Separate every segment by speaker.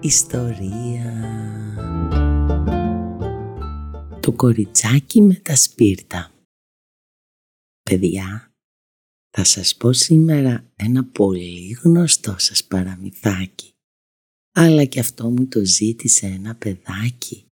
Speaker 1: ιστορία». Το κοριτσάκι με τα σπίρτα Παιδιά, θα σας πω σήμερα ένα πολύ γνωστό σας παραμυθάκι. Αλλά και αυτό μου το ζήτησε ένα παιδάκι.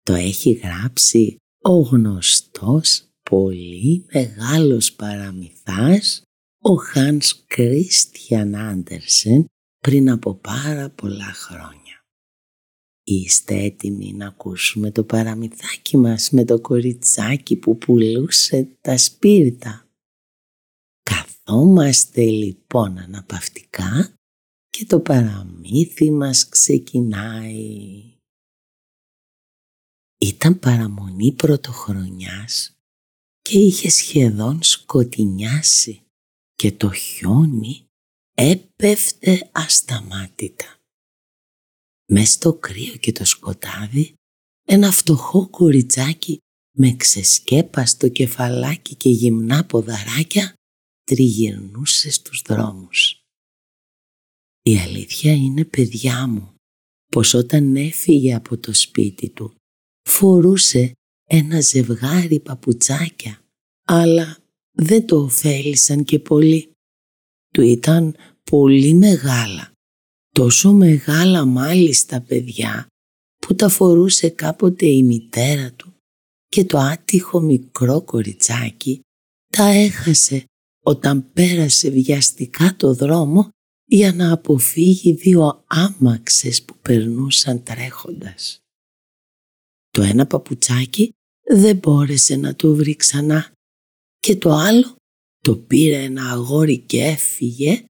Speaker 1: Το έχει γράψει ο γνωστός πολύ μεγάλος παραμυθάς ο Χάνς Κρίστιαν Άντερσεν πριν από πάρα πολλά χρόνια. Είστε έτοιμοι να ακούσουμε το παραμυθάκι μας με το κοριτσάκι που πουλούσε τα σπίρτα; Καθόμαστε λοιπόν αναπαυτικά και το παραμύθι μας ξεκινάει. Ήταν παραμονή πρωτοχρονιάς και είχε σχεδόν σκοτεινιάσει και το χιόνι έπεφτε ασταμάτητα. Μες στο κρύο και το σκοτάδι ένα φτωχό κοριτσάκι με ξεσκέπαστο κεφαλάκι και γυμνά ποδαράκια τριγυρνούσε στους δρόμους. Η αλήθεια είναι παιδιά μου πως όταν έφυγε από το σπίτι του φορούσε ένα ζευγάρι παπουτσάκια αλλά δεν το ωφέλησαν και πολύ. Του ήταν πολύ μεγάλα, τόσο μεγάλα μάλιστα παιδιά που τα φορούσε κάποτε η μητέρα του και το άτυχο μικρό κοριτσάκι τα έχασε όταν πέρασε βιαστικά το δρόμο για να αποφύγει δύο άμαξες που περνούσαν τρέχοντας. Το ένα παπουτσάκι δεν μπόρεσε να το βρει ξανά και το άλλο το πήρε ένα αγόρι και έφυγε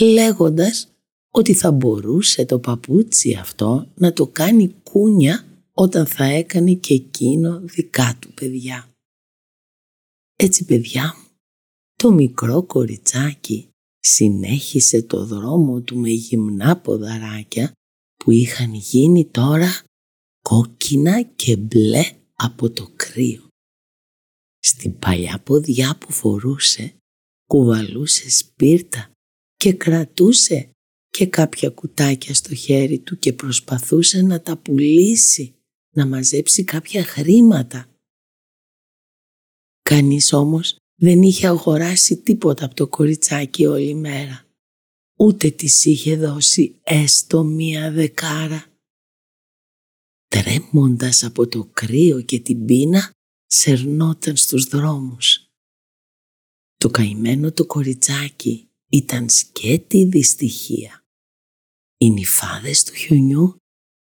Speaker 1: λέγοντας ότι θα μπορούσε το παπούτσι αυτό να το κάνει κούνια όταν θα έκανε και εκείνο δικά του παιδιά. Έτσι παιδιά μου, το μικρό κοριτσάκι συνέχισε το δρόμο του με γυμνά ποδαράκια που είχαν γίνει τώρα κόκκινα και μπλε από το κρύο. Στην παλιά ποδιά που φορούσε κουβαλούσε σπίρτα και κρατούσε και κάποια κουτάκια στο χέρι του και προσπαθούσε να τα πουλήσει, να μαζέψει κάποια χρήματα. Κανείς όμως δεν είχε αγοράσει τίποτα από το κοριτσάκι όλη μέρα. Ούτε της είχε δώσει έστω μία δεκάρα. Τρέμοντας από το κρύο και την πείνα, σερνόταν στους δρόμους. Το καημένο το κοριτσάκι ήταν σκέτη δυστυχία. Οι νυφάδες του χιονιού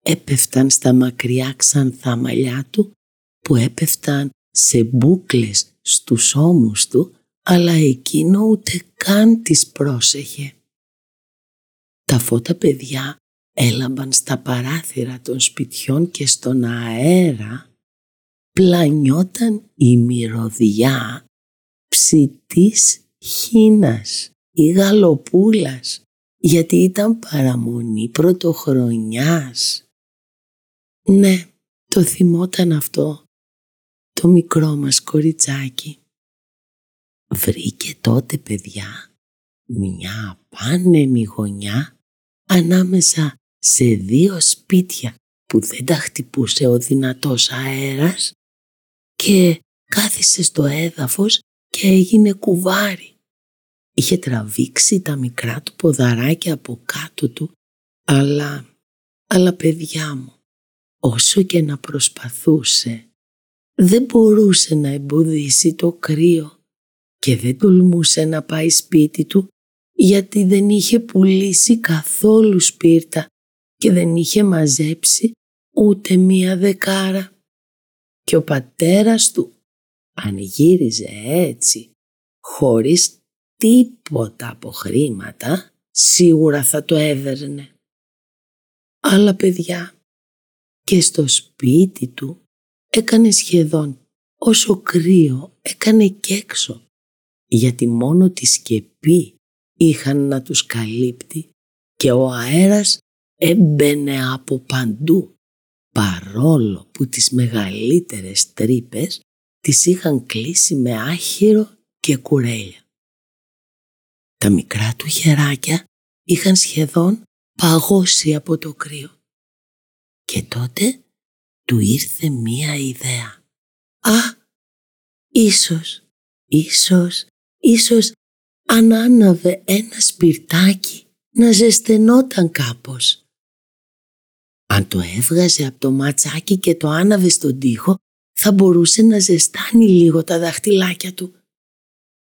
Speaker 1: έπεφταν στα μακριά ξανθά μαλλιά του που έπεφταν σε μπούκλες στους ώμους του αλλά εκείνο ούτε καν τις πρόσεχε. Τα φώτα παιδιά έλαμπαν στα παράθυρα των σπιτιών και στον αέρα πλανιόταν η μυρωδιά ψητής χίνας ή γαλοπούλας γιατί ήταν παραμονή πρωτοχρονιάς. Ναι, το θυμόταν αυτό το μικρό μας κοριτσάκι. Βρήκε τότε παιδιά μια πάνεμη γωνιά ανάμεσα σε δύο σπίτια που δεν τα χτυπούσε ο δυνατός αέρας και κάθισε στο έδαφος και έγινε κουβάρι. Είχε τραβήξει τα μικρά του ποδαράκια από κάτω του, αλλά, αλλά παιδιά μου, όσο και να προσπαθούσε, δεν μπορούσε να εμποδίσει το κρύο και δεν τολμούσε να πάει σπίτι του γιατί δεν είχε πουλήσει καθόλου σπίρτα και δεν είχε μαζέψει ούτε μία δεκάρα. Και ο πατέρας του αν γύριζε έτσι, χωρίς τίποτα από χρήματα, σίγουρα θα το έδερνε. άλλα παιδιά και στο σπίτι του έκανε σχεδόν όσο κρύο έκανε και έξω γιατί μόνο τη σκεπή είχαν να τους καλύπτει και ο αέρας έμπαινε από παντού παρόλο που τις μεγαλύτερες τρύπες τις είχαν κλείσει με άχυρο και κουρέλια. Τα μικρά του χεράκια είχαν σχεδόν παγώσει από το κρύο. Και τότε του ήρθε μία ιδέα. «Α, ίσως, ίσως, ίσως αν άναβε ένα σπιρτάκι να ζεσθενόταν κάπως». Αν το έβγαζε από το ματσάκι και το άναβε στον τοίχο, θα μπορούσε να ζεστάνει λίγο τα δαχτυλάκια του.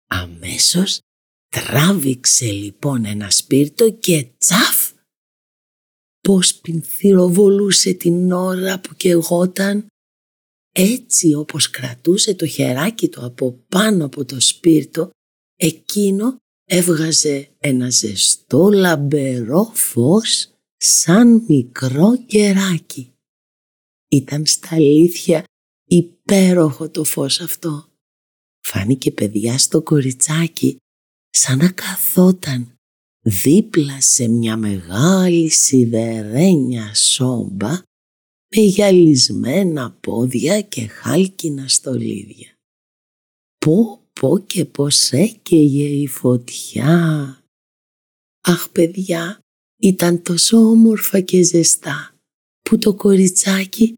Speaker 1: Αμέσως τράβηξε λοιπόν ένα σπίρτο και τσαφ! Πώς πινθυροβολούσε την ώρα που καιγόταν, έτσι όπως κρατούσε το χεράκι του από πάνω από το σπίρτο, εκείνο έβγαζε ένα ζεστό λαμπερό φως σαν μικρό κεράκι. Ήταν στα αλήθεια υπέροχο το φως αυτό. Φάνηκε παιδιά στο κοριτσάκι σαν να καθόταν δίπλα σε μια μεγάλη σιδερένια σόμπα με γυαλισμένα πόδια και χάλκινα στολίδια. Πω πω και πως έκαιγε η φωτιά. Αχ παιδιά, ήταν τόσο όμορφα και ζεστά που το κοριτσάκι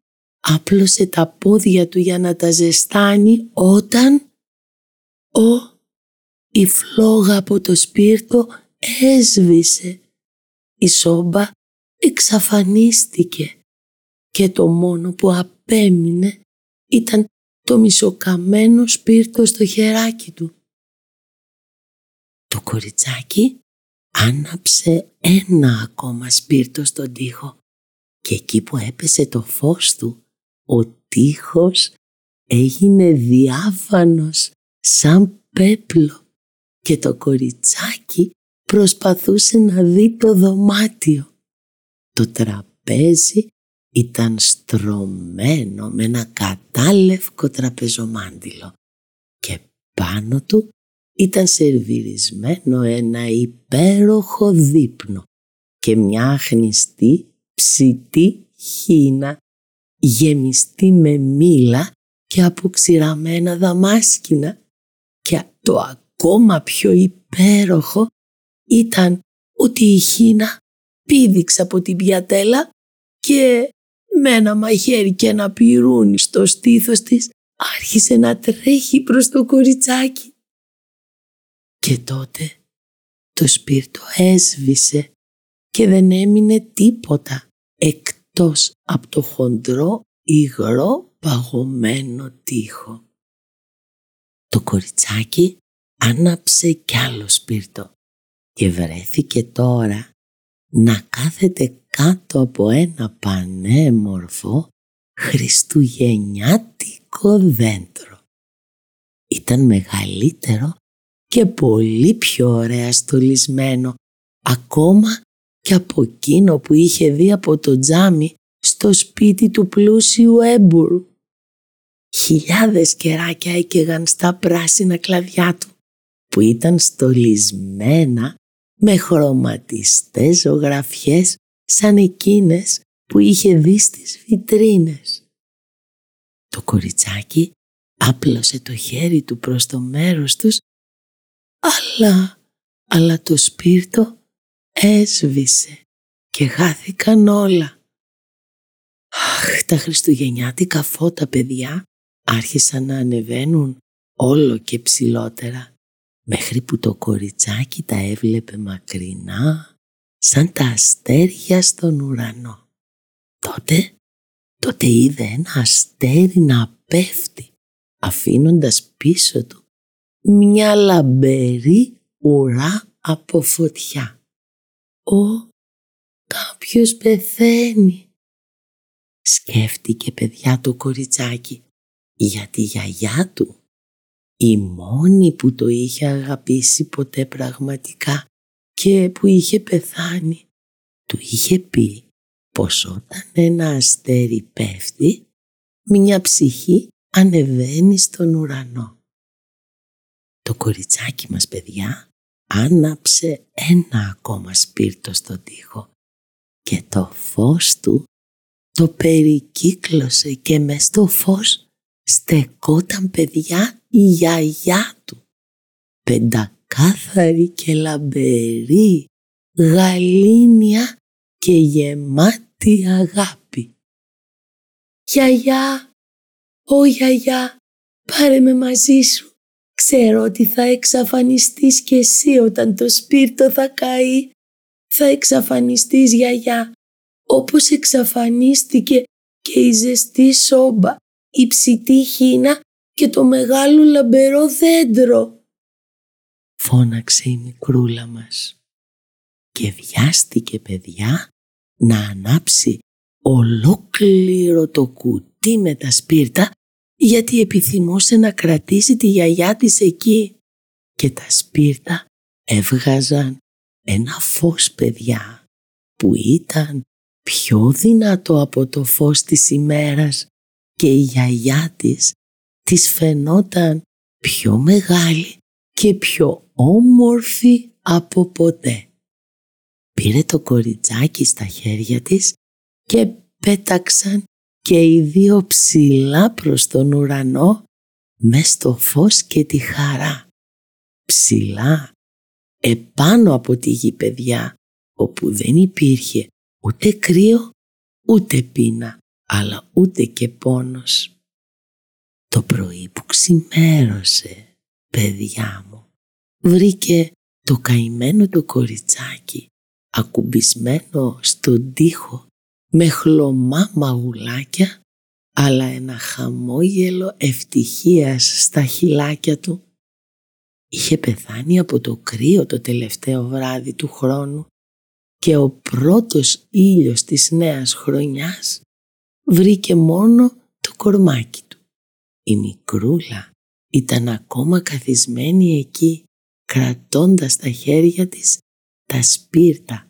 Speaker 1: άπλωσε τα πόδια του για να τα ζεστάνει όταν «Ω, η φλόγα από το σπίρτο έσβησε. Η σόμπα εξαφανίστηκε και το μόνο που απέμεινε ήταν το μισοκαμένο σπίρτο στο χεράκι του. Το κοριτσάκι άναψε ένα ακόμα σπίρτο στον τοίχο και εκεί που έπεσε το φως του, ο τοίχος έγινε διάφανος σαν πέπλο και το κοριτσάκι προσπαθούσε να δει το δωμάτιο. Το τραπέζι ήταν στρωμένο με ένα κατάλευκο τραπεζομάντιλο και πάνω του ήταν σερβιρισμένο ένα υπέροχο δείπνο και μια αχνιστή ψητή χίνα γεμιστή με μήλα και αποξηραμένα δαμάσκηνα και το ακόμα πιο υπέροχο ήταν ότι η Χίνα πήδηξε από την πιατέλα και με ένα μαχαίρι και ένα πυρούνι στο στήθος της άρχισε να τρέχει προς το κοριτσάκι. Και τότε το σπίρτο έσβησε και δεν έμεινε τίποτα εκτός από το χοντρό υγρό παγωμένο τείχο. Το κοριτσάκι άναψε κι άλλο σπίρτο και βρέθηκε τώρα να κάθεται κάτω από ένα πανέμορφο χριστουγεννιάτικο δέντρο. Ήταν μεγαλύτερο και πολύ πιο ωραία στολισμένο ακόμα και από εκείνο που είχε δει από το τζάμι στο σπίτι του πλούσιου έμπουρου. Χιλιάδες κεράκια έκαιγαν στα πράσινα κλαδιά του που ήταν στολισμένα με χρωματιστές ζωγραφιές σαν εκείνες που είχε δει στις βιτρίνες. Το κοριτσάκι άπλωσε το χέρι του προς το μέρος τους αλλά, αλλά το σπίρτο έσβησε και χάθηκαν όλα. Αχ, τα χριστουγεννιάτικα φώτα παιδιά άρχισαν να ανεβαίνουν όλο και ψηλότερα μέχρι που το κοριτσάκι τα έβλεπε μακρινά σαν τα αστέρια στον ουρανό. Τότε, τότε είδε ένα αστέρι να πέφτει αφήνοντας πίσω του μια λαμπερή ουρά από φωτιά. «Ω, κάποιος πεθαίνει», σκέφτηκε παιδιά το κοριτσάκι, γιατί η γιαγιά του, η μόνη που το είχε αγαπήσει ποτέ πραγματικά και που είχε πεθάνει, του είχε πει πως όταν ένα αστέρι πέφτει, μια ψυχή ανεβαίνει στον ουρανό. Το κοριτσάκι μας παιδιά άναψε ένα ακόμα σπίρτο στο τοίχο και το φως του το περικύκλωσε και με στο φως στεκόταν παιδιά η γιαγιά του. Πεντακάθαρη και λαμπερή, γαλήνια και γεμάτη αγάπη. «Γιαγιά, ω γιαγιά, πάρε με μαζί σου. Ξέρω ότι θα εξαφανιστείς κι εσύ όταν το σπίρτο θα καεί. Θα εξαφανιστείς γιαγιά, όπως εξαφανίστηκε και η ζεστή σόμπα, η ψητή χίνα και το μεγάλο λαμπερό δέντρο. Φώναξε η μικρούλα μας και βιάστηκε παιδιά να ανάψει ολόκληρο το κουτί με τα σπίρτα γιατί επιθυμούσε να κρατήσει τη γιαγιά της εκεί. Και τα σπίρτα έβγαζαν ένα φως παιδιά που ήταν πιο δυνατό από το φως της ημέρας και η γιαγιά της της φαινόταν πιο μεγάλη και πιο όμορφη από ποτέ. Πήρε το κοριτσάκι στα χέρια της και πέταξαν και οι δύο ψηλά προς τον ουρανό μες στο φως και τη χαρά. Ψηλά, επάνω από τη γη παιδιά, όπου δεν υπήρχε ούτε κρύο, ούτε πείνα, αλλά ούτε και πόνος. Το πρωί που ξημέρωσε, παιδιά μου, βρήκε το καημένο το κοριτσάκι ακουμπισμένο στον τοίχο με χλωμά μαγουλάκια αλλά ένα χαμόγελο ευτυχίας στα χυλάκια του. Είχε πεθάνει από το κρύο το τελευταίο βράδυ του χρόνου και ο πρώτος ήλιος της νέας χρονιάς βρήκε μόνο το κορμάκι του. Η μικρούλα ήταν ακόμα καθισμένη εκεί κρατώντας τα χέρια της τα σπίρτα.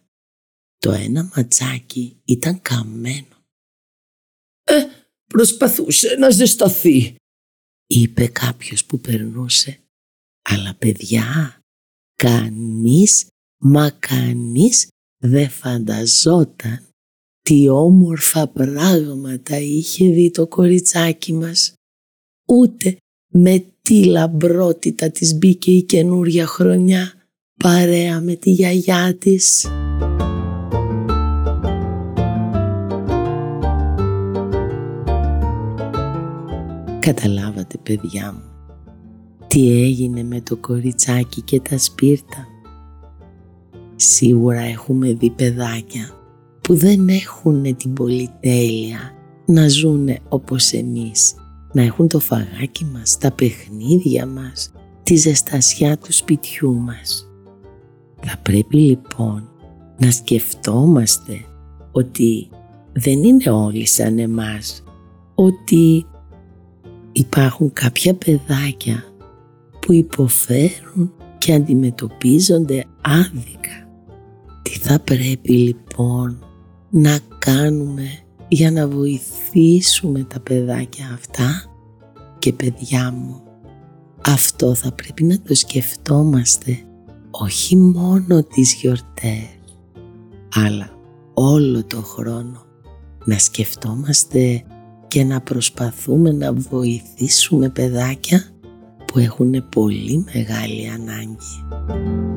Speaker 1: Το ένα ματσάκι ήταν καμένο.
Speaker 2: «Ε, προσπαθούσε να ζεσταθεί»,
Speaker 1: είπε κάποιος που περνούσε. Αλλά παιδιά, κανείς μα κανείς δεν φανταζόταν τι όμορφα πράγματα είχε δει το κοριτσάκι μας. Ούτε με τι λαμπρότητα της μπήκε η καινούρια χρονιά παρέα με τη γιαγιά της. Καταλάβατε παιδιά μου τι έγινε με το κοριτσάκι και τα σπίρτα; Σίγουρα έχουμε δει παιδάκια που δεν έχουν την πολυτέλεια να ζούνε όπως εμείς, να έχουν το φαγάκι μας, τα παιχνίδια μας, τη ζεστασιά του σπιτιού μας. Θα πρέπει λοιπόν να σκεφτόμαστε ότι δεν είναι όλοι σαν εμάς, ότι υπάρχουν κάποια παιδάκια που υποφέρουν και αντιμετωπίζονται άδικα. Τι θα πρέπει λοιπόν να κάνουμε για να βοηθήσουμε τα παιδάκια αυτά; Και παιδιά μου. Αυτό θα πρέπει να το σκεφτόμαστε όχι μόνο τις γιορτές, αλλά όλο το χρόνο να σκεφτόμαστε και να προσπαθούμε να βοηθήσουμε παιδάκια που έχουν πολύ μεγάλη ανάγκη.